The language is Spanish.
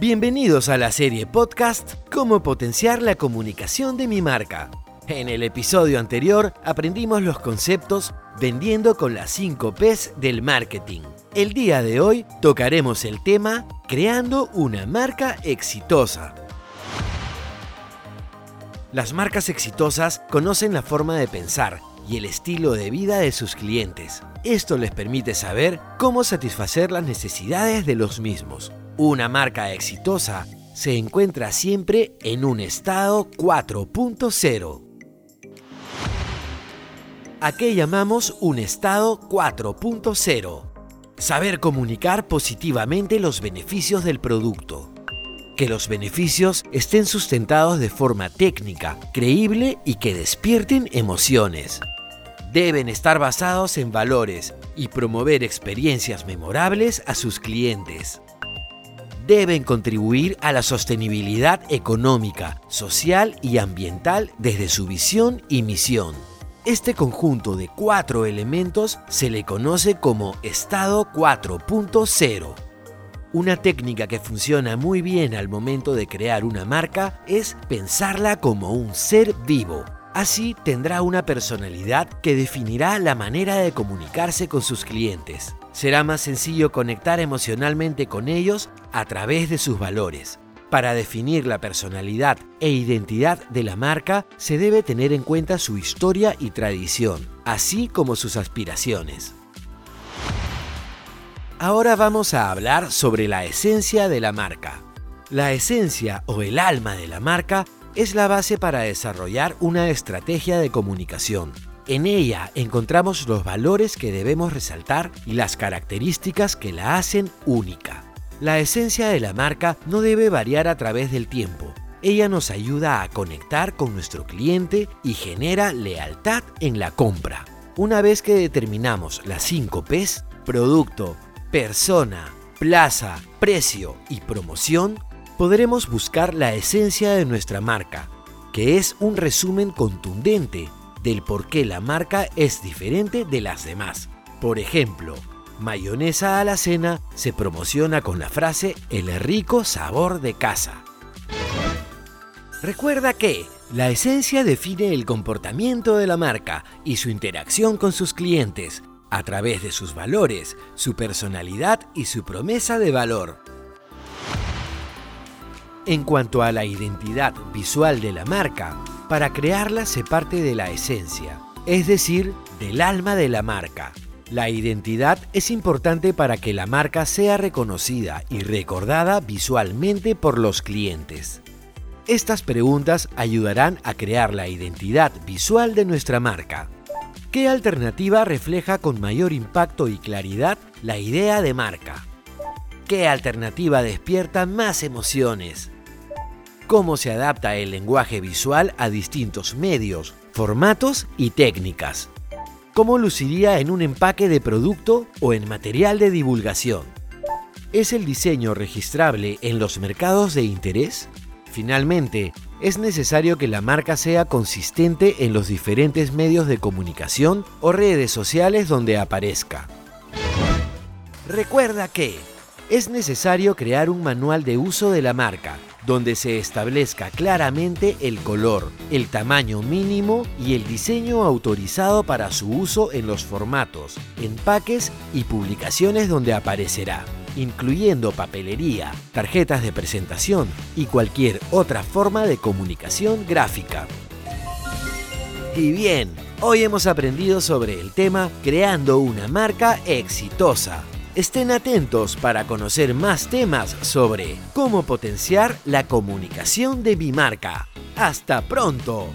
Bienvenidos a la serie podcast Cómo potenciar la comunicación de mi marca. En el episodio anterior aprendimos los conceptos vendiendo con las 5 Ps del marketing. El día de hoy tocaremos el tema creando una marca exitosa. Las marcas exitosas conocen la forma de pensar y el estilo de vida de sus clientes. Esto les permite saber cómo satisfacer las necesidades de los mismos. Una marca exitosa se encuentra siempre en un estado 4.0. ¿A qué llamamos un estado 4.0? Saber comunicar positivamente los beneficios del producto. Que los beneficios estén sustentados de forma técnica, creíble y que despierten emociones deben estar basados en valores y promover experiencias memorables a sus clientes. Deben contribuir a la sostenibilidad económica, social y ambiental desde su visión y misión. Este conjunto de cuatro elementos se le conoce como estado 4.0. Una técnica que funciona muy bien al momento de crear una marca es pensarla como un ser vivo, Así tendrá una personalidad que definirá la manera de comunicarse con sus clientes. Será más sencillo conectar emocionalmente con ellos a través de sus valores. Para definir la personalidad e identidad de la marca se debe tener en cuenta su historia y tradición, así como sus aspiraciones. Ahora vamos a hablar sobre la esencia de la marca. La esencia o el alma de la marca es la base para desarrollar una estrategia de comunicación. En ella encontramos los valores que debemos resaltar y las características que la hacen única. La esencia de la marca no debe variar a través del tiempo. Ella nos ayuda a conectar con nuestro cliente y genera lealtad en la compra. Una vez que determinamos las 5 Ps, producto, persona, plaza, precio y promoción, podremos buscar la esencia de nuestra marca, que es un resumen contundente del por qué la marca es diferente de las demás. Por ejemplo, mayonesa a la cena se promociona con la frase el rico sabor de casa. Recuerda que la esencia define el comportamiento de la marca y su interacción con sus clientes a través de sus valores, su personalidad y su promesa de valor. En cuanto a la identidad visual de la marca, para crearla se parte de la esencia, es decir, del alma de la marca. La identidad es importante para que la marca sea reconocida y recordada visualmente por los clientes. Estas preguntas ayudarán a crear la identidad visual de nuestra marca. ¿Qué alternativa refleja con mayor impacto y claridad la idea de marca? ¿Qué alternativa despierta más emociones? cómo se adapta el lenguaje visual a distintos medios, formatos y técnicas. ¿Cómo luciría en un empaque de producto o en material de divulgación? ¿Es el diseño registrable en los mercados de interés? Finalmente, es necesario que la marca sea consistente en los diferentes medios de comunicación o redes sociales donde aparezca. Recuerda que es necesario crear un manual de uso de la marca donde se establezca claramente el color, el tamaño mínimo y el diseño autorizado para su uso en los formatos, empaques y publicaciones donde aparecerá, incluyendo papelería, tarjetas de presentación y cualquier otra forma de comunicación gráfica. Y bien, hoy hemos aprendido sobre el tema creando una marca exitosa. Estén atentos para conocer más temas sobre cómo potenciar la comunicación de mi marca. ¡Hasta pronto!